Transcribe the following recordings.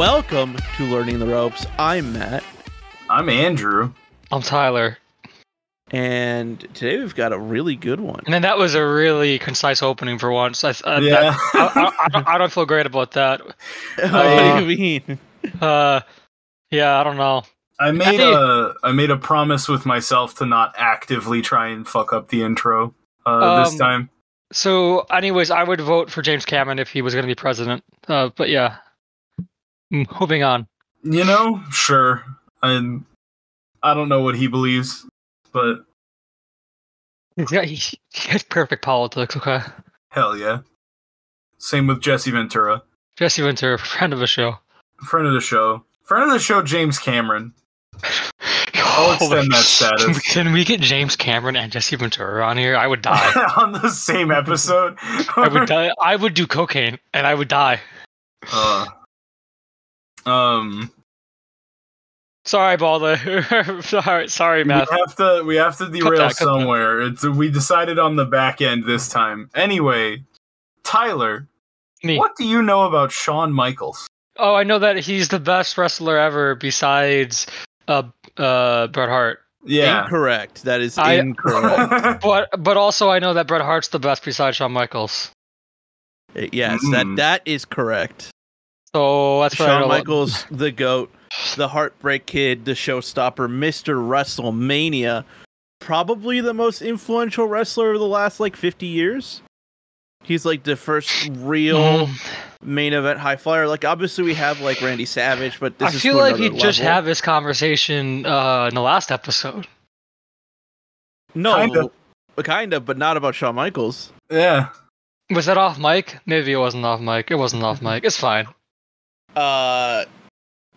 Welcome to Learning the Ropes. I'm Matt, I'm Andrew. I'm Tyler. and today we've got a really good one. And then that was a really concise opening for once. I, I, Yeah. that- I, I, I, don't, I don't feel great about that. what do you mean? Uh, yeah, I don't know. I made Hey. a I made a promise with myself to not actively try and fuck up the intro uh, this Um, time. So, anyways, I would vote for James Cameron if he was going to be president. Uh, but yeah, moving on. You know, sure. I I don't know what he believes, but He's got, he, he has perfect politics. Okay, hell yeah. Same with Jesse Ventura, Jesse Ventura, friend of the show. friend of the show, friend of the show, James Cameron. I'll extend that status. Can we get James Cameron and Jesse Ventura on here? I would die. on the same episode. I would die. I would do cocaine and I would die. Uh, um, Sorry, Balder. sorry, sorry, we have to we have to derail that, that. somewhere. It's we decided on the back end this time. Anyway, Tyler, Me. what do you know about Shawn Michaels? Oh, I know that he's the best wrestler ever besides uh uh Bret Hart. Yeah. Incorrect. That is I- incorrect. But but also I know that Bret Hart's the best besides Shawn Michaels. yes, Mm. that that is correct. So that's what Shawn about- Michaels, the GOAT, the Heartbreak Kid, the Showstopper, Mr. WrestleMania, probably the most influential wrestler of the last like 50 years. He's like the first real Mhm. main event high flyer. Like obviously we have like Randy Savage, but this I is feel like we just level. have this conversation uh in the last episode. no, Kinda. kind of, but not about Shawn Michaels. yeah. Was that off mic? Maybe it wasn't off mic. It wasn't off mic. It's fine. Uh,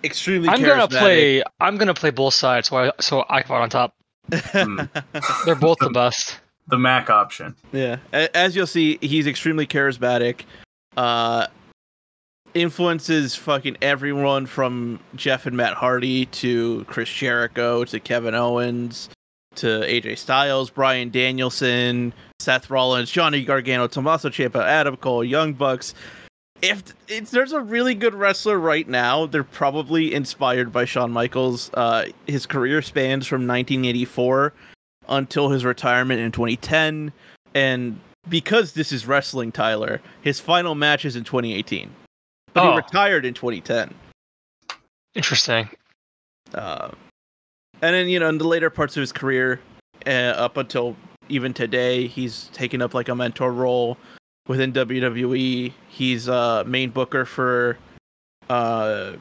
extremely. I'm gonna play. I'm gonna play both sides, so I so I come out on top. Hmm. They're both the best. The Mac option. Yeah, as you'll see, he's extremely charismatic. Uh, influences fucking everyone from Jeff and Matt Hardy to Chris Jericho to Kevin Owens to AJ Styles, Bryan Danielson, Seth Rollins, Johnny Gargano, Tommaso Ciampa, Adam Cole, Young Bucks. If it's, there's a really good wrestler right now, they're probably inspired by Shawn Michaels. Uh, his career spans from 1984 until his retirement in 2010 and because this is wrestling tyler his final match is in 2018 but Oh. he retired in 2010 Interesting. uh, and then you know in the later parts of his career uh, up until even today he's taken up like a mentor role within wwe he's uh main booker for uh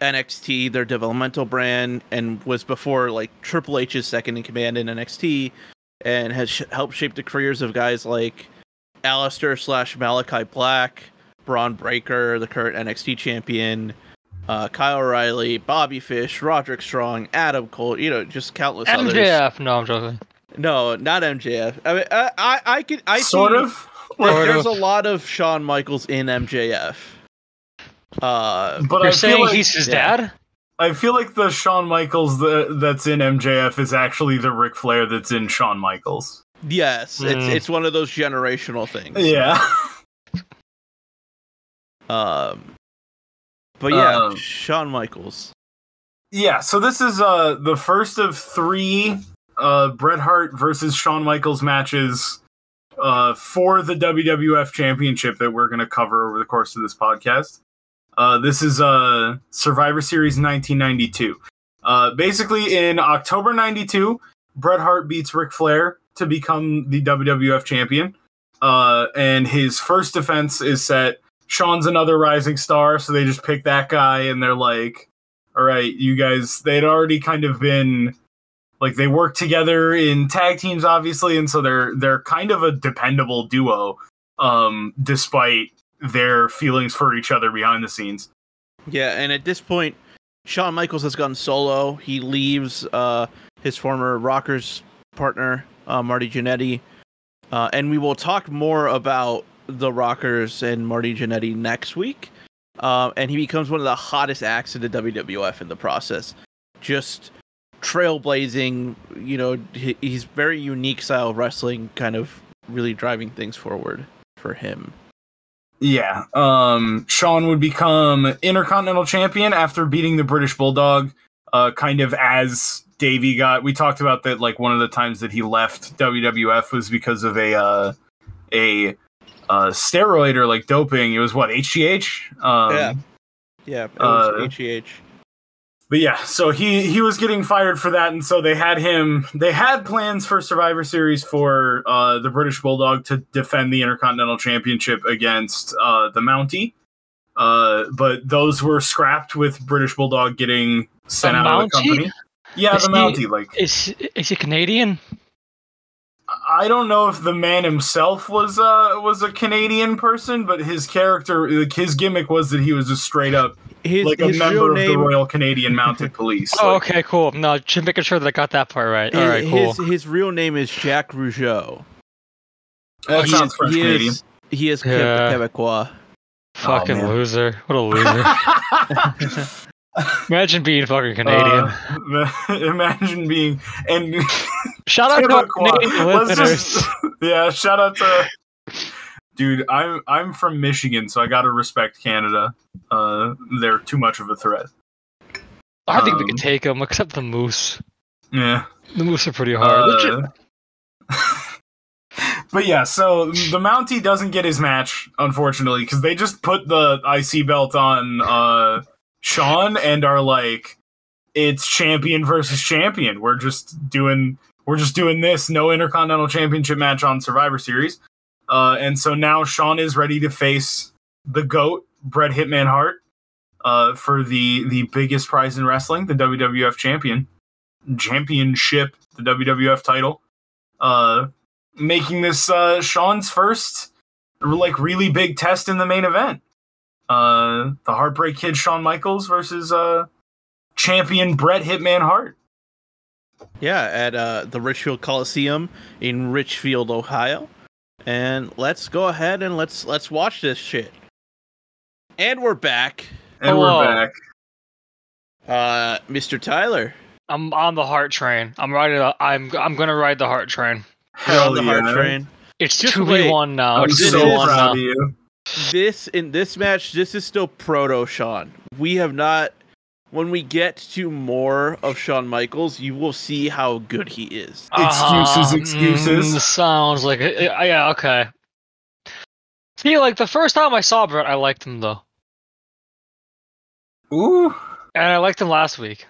NXT, their developmental brand, and was before like Triple H's second in command in NXT, and has sh- helped shape the careers of guys like Aleister slash Malachi Black, Bron Breakker, the current NXT champion, uh, Kyle O'Reilly, Bobby Fish, Roderick Strong, Adam Cole, you know, just countless others. MJF. No, I'm joking. No, not MJF. I mean, I, I, I could, I sort see- of. There- Sort there's a lot of Shawn Michaels in MJF. Uh, But You're I saying feel like, he's his yeah. dad? I feel like the Shawn Michaels that, that's in MJF is actually the Ric Flair that's in Shawn Michaels. yes, it's Mm. it's one of those generational things. Yeah. Um, but yeah, Um, Shawn Michaels. Yeah, so this is uh the first of three uh Bret Hart versus Shawn Michaels matches uh for the WWF championship that we're gonna cover over the course of this podcast. Uh this is uh Survivor Series 1992. Uh basically in October 92, Bret Hart beats Ric Flair to become the WWF champion. Uh and his first defense is set Shawn's another rising star, so they just pick that guy and they're like all right, you guys, they'd already kind of been like they work together in tag teams, obviously, and so they're they're kind of a dependable duo, um, despite their feelings for each other behind the scenes. Yeah, and at this point, Shawn Michaels has gone solo. He leaves uh, his former Rockers partner, uh, Marty Jannetty. Uh, and we will talk more about the Rockers and Marty Jannetty next week. Uh, and he becomes one of the hottest acts in the WWF in the process. Just trailblazing, you know, he, he's very unique style of wrestling, kind of really driving things forward for him. Yeah. Um, Shawn would become Intercontinental Champion after beating the British Bulldog, uh, kind of as Davey got. We talked about that, like, one of the times that he left WWF was because of a, uh, a, uh, steroid or like doping. It was what, HGH? Um, Yeah. Yeah, it was Uh, HEH. But yeah, so he he was getting fired for that, and so they had him. They had plans for Survivor Series for uh, the British Bulldog to defend the Intercontinental Championship against uh, the Mountie, uh, but those were scrapped with British Bulldog getting sent The out of the company. Yeah, Is the he- Mountie. Like Is is he Canadian? I don't know if the man himself was uh was a Canadian person, but his character, like his gimmick was that he was just straight up His, like a his member real of the Royal Canadian Mounted Police. Oh, Like, okay, cool. No, just making sure that I got that part right. All right, cool. his, his real name is Jacques Rougeau. that He sounds is- French he Canadian. is, he is Yeah. Quebecois. Fucking man. loser. What a loser. Imagine being fucking Canadian. Uh, imagine being and Shout out to. Canadian listeners. just yeah, shout out to dude. I'm I'm from Michigan, so I gotta respect Canada. Uh, they're too much of a threat. I think we can take them, except the moose. Yeah. The moose are pretty hard. Uh, but yeah, so the Mountie doesn't get his match, unfortunately, because they just put the IC belt on uh, Shawn and are like, it's champion versus champion. We're just doing we're just doing this, no intercontinental championship match on Survivor Series. Uh, and so now Shawn is ready to face the GOAT, Bret Hitman Hart, uh, for the the biggest prize in wrestling, the WWF champion championship, the WWF title. Uh, making this uh, Shawn's first like really big test in the main event. Uh, the Heartbreak Kid Shawn Michaels versus uh, champion Bret Hitman Hart. Yeah, at uh, the Richfield Coliseum in Richfield, Ohio. And let's go ahead and let's let's watch this shit. And we're back. And Hello. we're back. Uh, Mr. Tyler. I'm on the heart train. I'm riding. A, I'm I'm gonna ride the heart train. Hell on the yeah. hard train. It's Just two wait. v one now. I'm It's This so two v is- one proud now. of you. This in this match, this is still proto Shawn. We have not when we get to more of Shawn Michaels, you will see how good he is. Excuses, Uh, excuses. mm, sounds like it. Yeah, yeah, okay. See, like the first time I saw Bret, I liked him though, Ooh. and I liked him last week.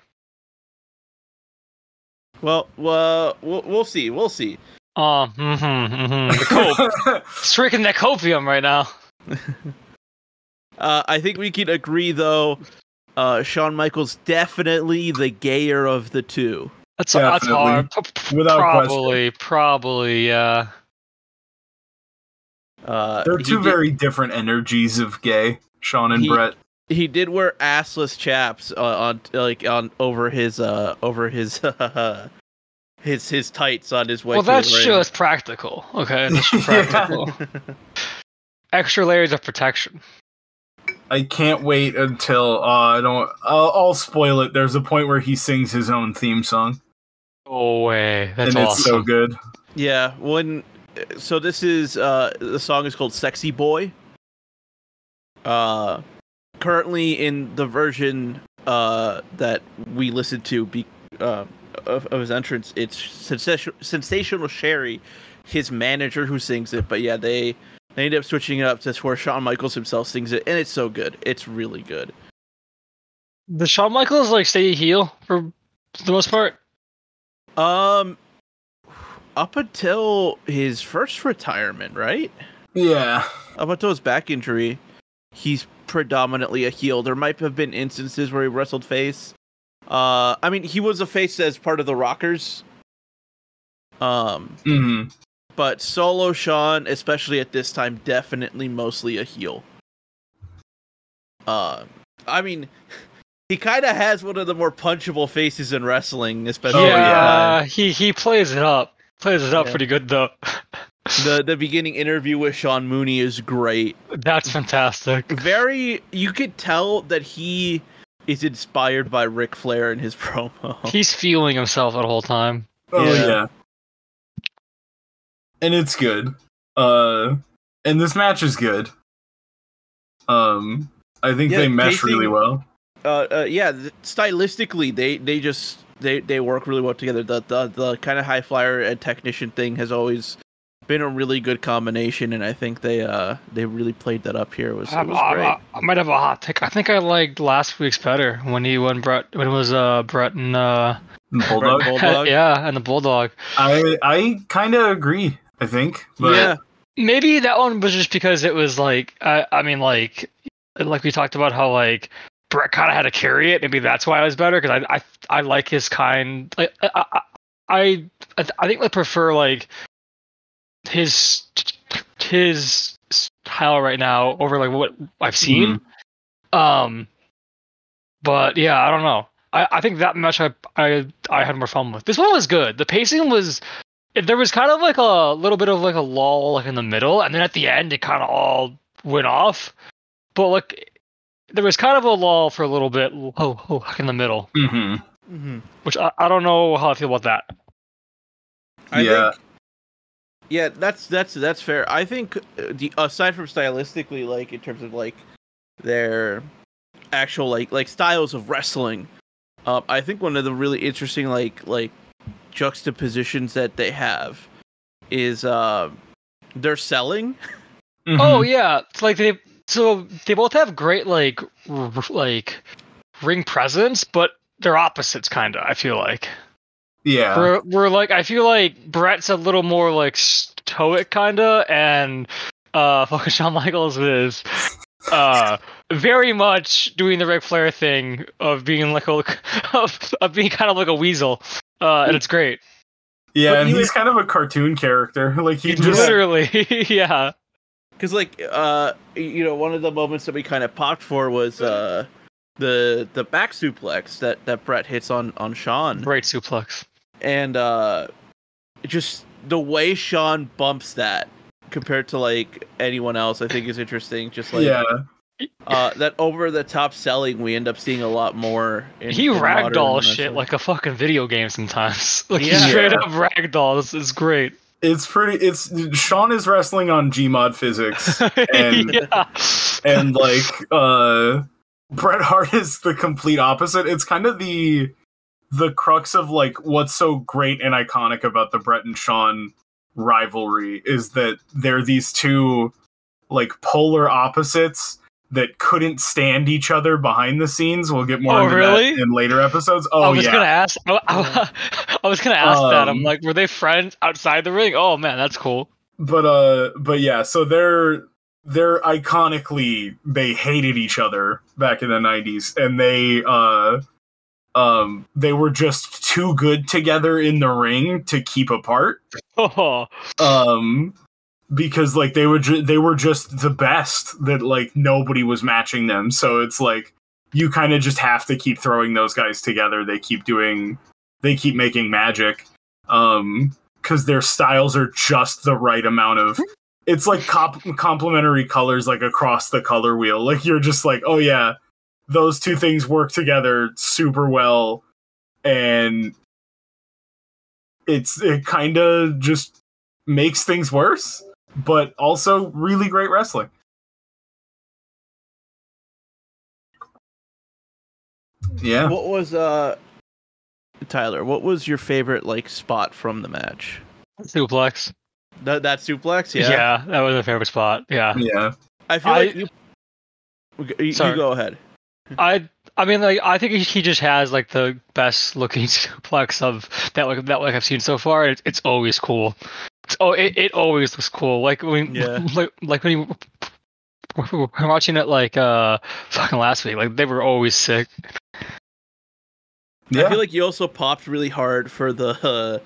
Well, well, we'll, we'll see. We'll see. Oh, mm-hmm, mm-hmm. The cope. It's drinking that copium right now. Uh, I think we can agree, though. Uh, Shawn Michaels definitely the gayer of the two. That's that's Definitely. hard. P- p- Without probably, probably, yeah. Uh, They're two did- very different energies of gay, Shawn and He- Bret. He did wear assless chaps uh, on like on over his uh over his his his tights on his way. Well, to the that's ring. just practical. Okay, that's just practical. Extra layers of protection. I can't wait until uh, I don't. I'll, I'll spoil it. There's a point where he sings his own theme song, Oh way, that's and it's so awesome. good. Yeah, when so this is uh the song is called Sexy Boy. Uh currently in the version uh that we listened to be uh of, of his entrance it's sensational, sensational Sherry, his manager who sings it, but yeah, they they end up switching it up to where Shawn Michaels himself sings it and it's so good. It's really good. The Shawn Michaels like stay heel for the most part? Um up until his first retirement, right? Yeah, up until his back injury, he's predominantly a heel. There might have been instances where he wrestled face. Uh, I mean, he was a face as part of the Rockers. Um, hmm but solo Shawn, especially at this time, definitely mostly a heel. Uh, I mean, he kind of has one of the more punchable faces in wrestling, especially yeah, yeah. he he plays it up. Plays it up Yeah. pretty good though. the the beginning interview with Sean Mooney is great. That's fantastic. very you could tell that he is inspired by Ric Flair in his promo. He's feeling himself the whole time. Oh Yeah. yeah. And it's good. Uh and this match is good. Um, I think Yeah, they mesh pacing- really well. uh, uh yeah th- stylistically they they just they they work really well together the the, the kind of high flyer and technician thing has always been a really good combination and i think they uh they really played that up here it was, I, it was I- great I- I might have a hot take. I think I liked last week's better when he when Bret when it was uh Bret and uh Bulldog. Bulldog? yeah and the Bulldog. I I kind of agree. I think, but yeah Maybe that one was just because it was like I I mean like like we talked about how like Bret kind of had to carry it. Maybe that's why I was better because I, I I like his kind. Like I I I, I think I prefer like his his style right now over like what I've seen. Um, but yeah, I don't know. I, I think that match I, I I had more fun with. This one was good. The pacing was there was kind of like a little bit of like a lull like in the middle, and then at the end it kind of all went off. But like there was kind of a lull for a little bit, oh, oh like in the middle, Mhm. Mhm. which I, I don't know how I feel about that. I Yeah. think yeah that's that's that's fair i think uh, the aside from stylistically like in terms of like their actual like like styles of wrestling um i think one of the really interesting like like juxtapositions that they have is uh, they're selling Mhm. Oh yeah, it's like they so they both have great like r- like ring presence, but they're opposites kind of. I feel like yeah. we're we're like I feel like Bret's a little more like stoic kind of, and uh fucking Shawn Michaels is uh very much doing the Ric Flair thing of being like a of, of being kind of like a weasel, uh, and it's great. yeah, but and even- he's kind of a cartoon character. Like he just Literally, yeah. because like uh you know one of the moments that we kind of popped for was uh the the back suplex that that bret hits on on shawn Right suplex. and uh just the way shawn bumps that compared to like anyone else i think is interesting just like yeah. Uh that over the top selling we end up seeing a lot more in, he in ragdoll shit wrestling. like a fucking video game sometimes. Like he Yeah. straight Yeah. up ragdoll. It's, it's great. It's pretty. It's Shawn is wrestling on Gmod physics, and yeah. and like uh Bret Hart is the complete opposite. It's kind of the the crux of like what's so great and iconic about the Bret and Shawn rivalry is that they're these two like polar opposites that couldn't stand each other behind the scenes. We'll get more Oh, into really? that in later episodes. Oh I was yeah. gonna ask. I, was gonna ask that. I'm Um, like, were they friends outside the ring? Oh man, that's cool. but uh but yeah so they're they're iconically they hated each other back in the 90s and they uh um they were just too good together in the ring to keep apart Oh, um because like they were ju- they were just the best that like nobody was matching them. So it's like you kind of just have to keep throwing those guys together. They keep doing they keep making magic um because their styles are just the right amount of it's like comp- complementary colors like across the color wheel. Like you're just like oh yeah those two things work together super well and it's it kind of just makes things worse but also really great wrestling yeah what was uh tyler what was your favorite like spot from the match suplex. that that suplex Yeah. yeah, that was my favorite spot. Yeah. yeah i feel I- like you, you, you Sorry. go ahead I I mean like I think he- he just has like the best looking suplex of that like that like I've seen so far. It's it's always cool. It's, oh, it, it always looks cool. Like when Yeah. like like when you we were watching it like uh fucking last week. Like they were always sick. yeah I feel like you also popped really hard for the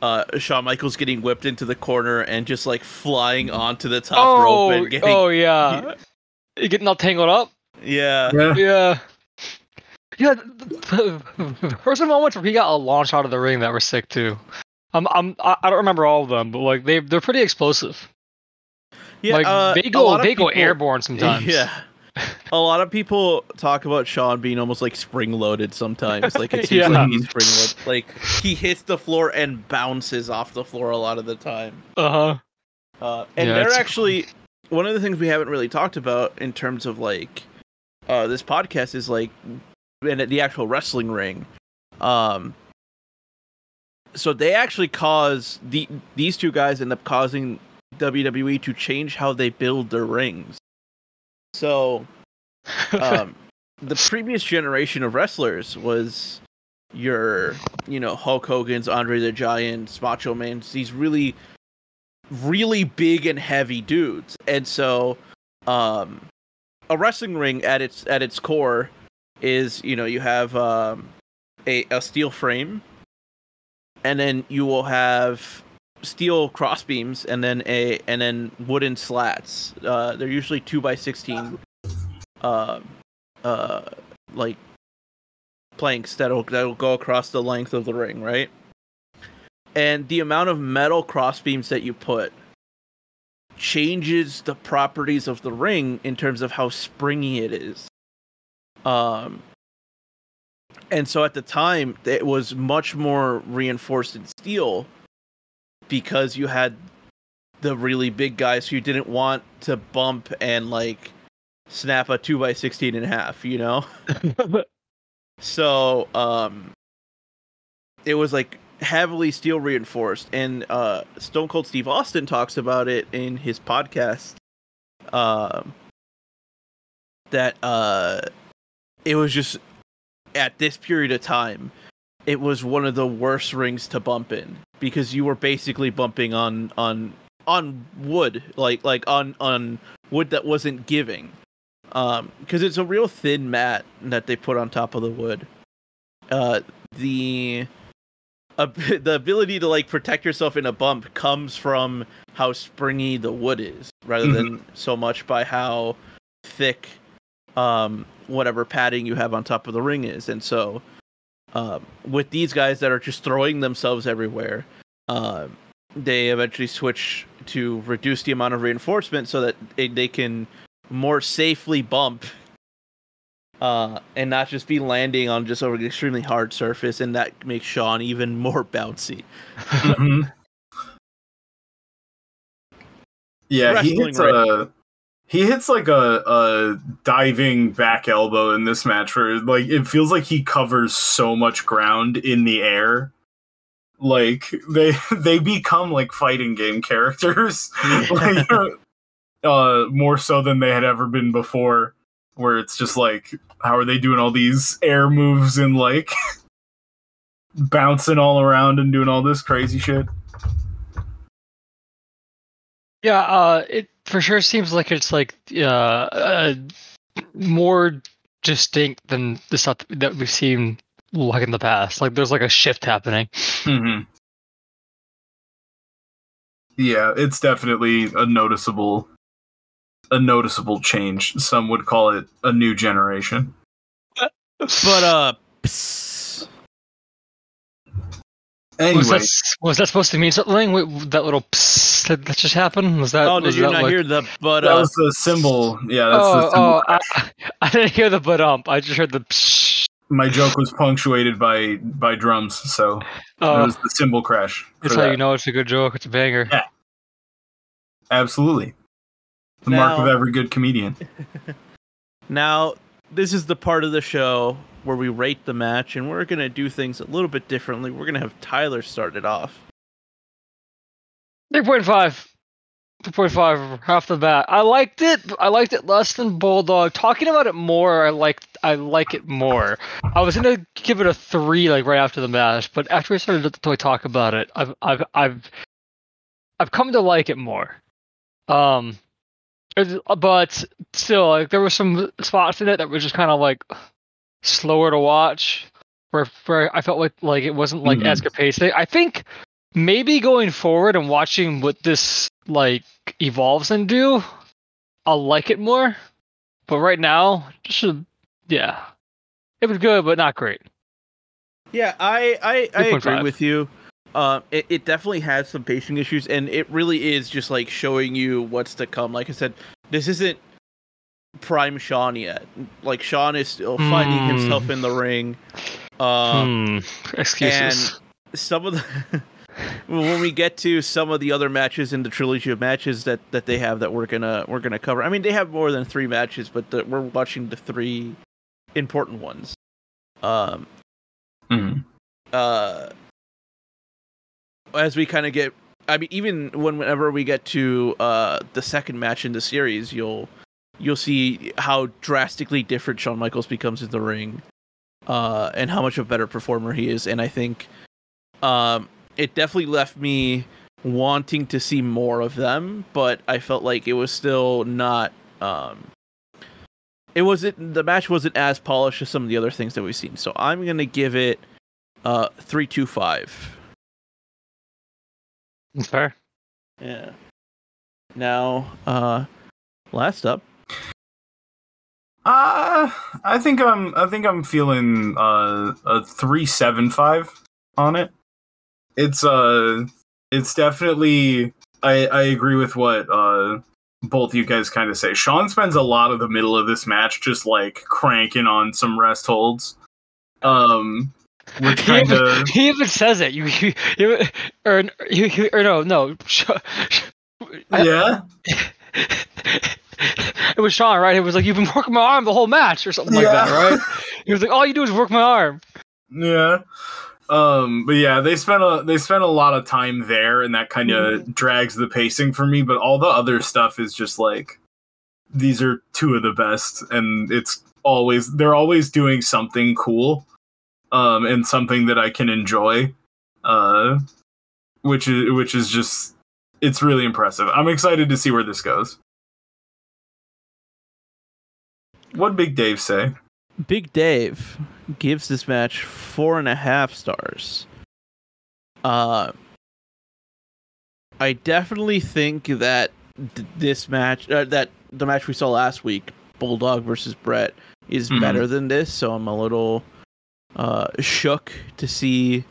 uh, uh, Shawn Michaels getting whipped into the corner and just like flying onty the top oh rope and getting oh yeah, you getting all tangled up. yeah. yeah Yeah. Yeah, the, the, the first moments where he got a launch out of the ring that were sick too. I'm, I'm, I don't remember all of them, but like they, they're pretty explosive. Yeah, like uh, they go, they go airborne sometimes. Yeah. A lot of people talk about Shawn being almost like spring loaded sometimes. Like it seems Yeah. like he's spring loaded. Like he hits the floor and bounces off the floor a lot of the time. Uh huh. Uh, and Yeah, they're actually one of the things we haven't really talked about in terms of like uh, this podcast is like and the actual wrestling ring. Um, so they actually cause the these two guys end up causing WWE to change how they build their rings. So, um, the previous generation of wrestlers was your, you know, Hulk Hogan's, Andre the Giant, Macho Man's, these really, really big and heavy dudes. And so, um, a wrestling ring at its at its core is, you know, you have um, a a steel frame, and then you will have steel crossbeams and then a and then wooden slats. Uh, they're usually two by sixteen, uh, uh, like planks that'll that'll go across the length of the ring, right? And the amount of metal crossbeams that you put changes the properties of the ring in terms of how springy it is. Um, and so at the time, it was much more reinforced in steel because you had the really big guys who didn't want to bump and like snap a 2 by 16 and a half, you know? so, um, it was like heavily steel reinforced and uh Stone Cold Steve Austin talks about it in his podcast um that uh it was just at this period of time it was one of the worst rings to bump in because you were basically bumping on on on wood like like on on wood that wasn't giving um because it's a real thin mat that they put on top of the wood uh the uh, the ability to like protect yourself in a bump comes from how springy the wood is rather Mhm. than so much by how thick um whatever padding you have on top of the ring is. And so um with these guys that are just throwing themselves everywhere um they eventually switch to reduce the amount of reinforcement so that they, they can more safely bump uh, and not just be landing on just over an extremely hard surface, and that makes Shawn even more bouncy. Yeah, he hits a he hits like a, a diving back elbow in this match where like it feels like he covers so much ground in the air. Like they they become like fighting game characters. like, uh more so than they had ever been before. Where it's just like, how are they doing all these air moves and like bouncing all around and doing all this crazy shit? Yeah, uh, it for sure seems like it's like uh, uh more distinct than the stuff that we've seen like in the past. Like there's like a shift happening. Mm-hmm. Yeah, it's definitely a noticeable a noticeable change. Some would call it a new generation. But uh, psst, Anyway, Was that was that supposed to mean something? Wait, that little psst that, that just happened? Was that? oh, did was you that not like- hear the but that uh? was the cymbal. Yeah, that's the Oh, cymbal. oh I, I didn't hear the but ump. I just heard the psst. My joke was punctuated by by drums, so it Oh, was the cymbal crash. for that's how that. you know it's a good joke. It's a banger. Yeah. Absolutely, the mark of every good comedian. Now, this is the part of the show where we rate the match, and we're gonna do things a little bit differently. We're gonna have Tyler start it off. Three point five. Three point five half the bat. I liked it. I liked it less than Bulldog. Talking about it more, I like I like it more. I was gonna give it a three like right after the match, but after we started to talk about it, I've I've I've I've come to like it more. Um, but still, like there were some spots in it that were just kind of like slower to watch, where where I felt like like it wasn't like Mhm. as capacity. I think maybe going forward and watching what this like evolves into, I'll like it more. But right now, just a, yeah, it was good, but not great. Yeah, I I, I agree 3.5. with you. Um, it, it definitely has some pacing issues, and it really is just like showing you what's to come. Like I said, this isn't prime Shawn yet. Like Shawn is still finding Hmm. himself in the ring. Um, hmm. Excuses. some of the when we get to some of the other matches in the trilogy of matches that, that they have that we're gonna we're gonna cover. I mean, they have more than three matches, but the, we're watching the three important ones. Um, Mhm. uh, as we kind of get, I mean, even when whenever we get to uh the second match in the series, you'll you'll see how drastically different Shawn Michaels becomes in the ring, uh, and how much of a better performer he is. And I think, um, it definitely left me wanting to see more of them, but I felt like it was still not. Um, it wasn't the match wasn't as polished as some of the other things that we've seen. So I'm gonna give it uh three two five. Fair. Yeah. Now, uh, last up, Uh, I think I'm. I think I'm feeling uh, a three seven five on it. It's uh, it's definitely. I I agree with what uh both you guys kind of say. Shawn spends a lot of the middle of this match just like cranking on some rest holds. Um, which He kind even, of he even says it. You, you, you or, you, you, or no, no. Yeah. it was Shawn, right? It was like you've been working my arm the whole match, or something like that, right? He was like, all you do is work my arm. Yeah. Um, but yeah, they spent a they spent a lot of time there, and that kind of drags the pacing for me. But all the other stuff is just like these are two of the best, and it's always they're always doing something cool, um, and something that I can enjoy, uh, which is which is just it's really impressive. I'm excited to see where this goes. What Big Dave say? Big Dave gives this match four and a half stars. Uh, I definitely think that th- this match, uh, that the match we saw last week, Bulldog versus Bret, is Mhm. better than this. So I'm a little uh, shook to see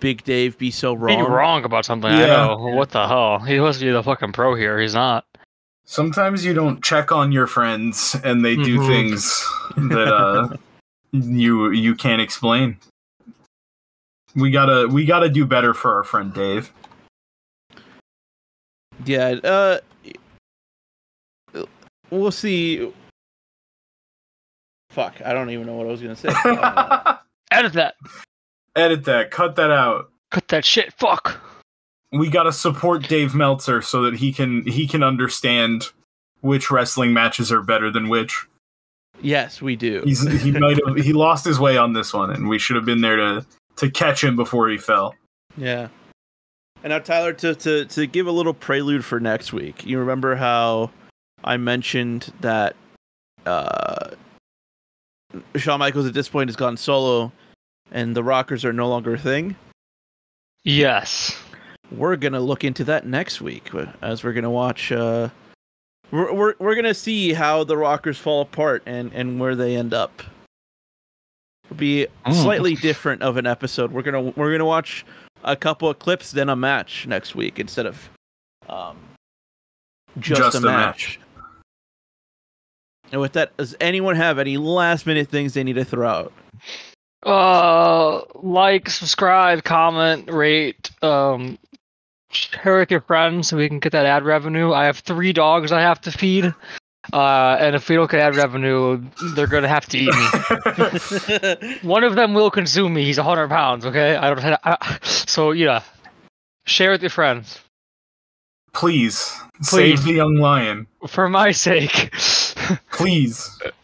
Big Dave be so wrong. Being wrong about something. I know. What the hell? He supposed to be the fucking pro here. He's not. Sometimes you don't check on your friends and they do Mhm. things that uh you you can't explain. We gotta we gotta do better for our friend Dave. Yeah. Uh, we'll see. Fuck, I don't even know what I was gonna say. Uh, Edit that. Edit that, cut that out. Cut that shit. Fuck. We gotta support Dave Meltzer so that he can he can understand which wrestling matches are better than which. yes, we do. He's he might have he lost his way on this one, and we should have been there to to catch him before he fell. Yeah. And now, Tyler, to, to, to give a little prelude for next week, you remember how I mentioned that uh, Shawn Michaels at this point has gone solo and the Rockers are no longer a thing? Yes. We're going to look into that next week as we're going to watch. Uh, we're, we're, we're going to see how the Rockers fall apart and, and where they end up. It'll be Mm. slightly different of an episode. We're gonna we're gonna watch a couple of clips, then a match next week instead of um, just, Just a, a match. And with that, does anyone have any last minute things they need to throw out? Uh, like, subscribe, comment, rate, um, share with your friends so we can get that ad revenue. I have three dogs I have to feed. Uh, and if we don't get ad revenue, they're gonna have to eat me. One of them will consume me. He's a hundred pounds. Okay, I don't. I, so yeah, share with your friends Please, Please. save the young lion. for my sake. Please.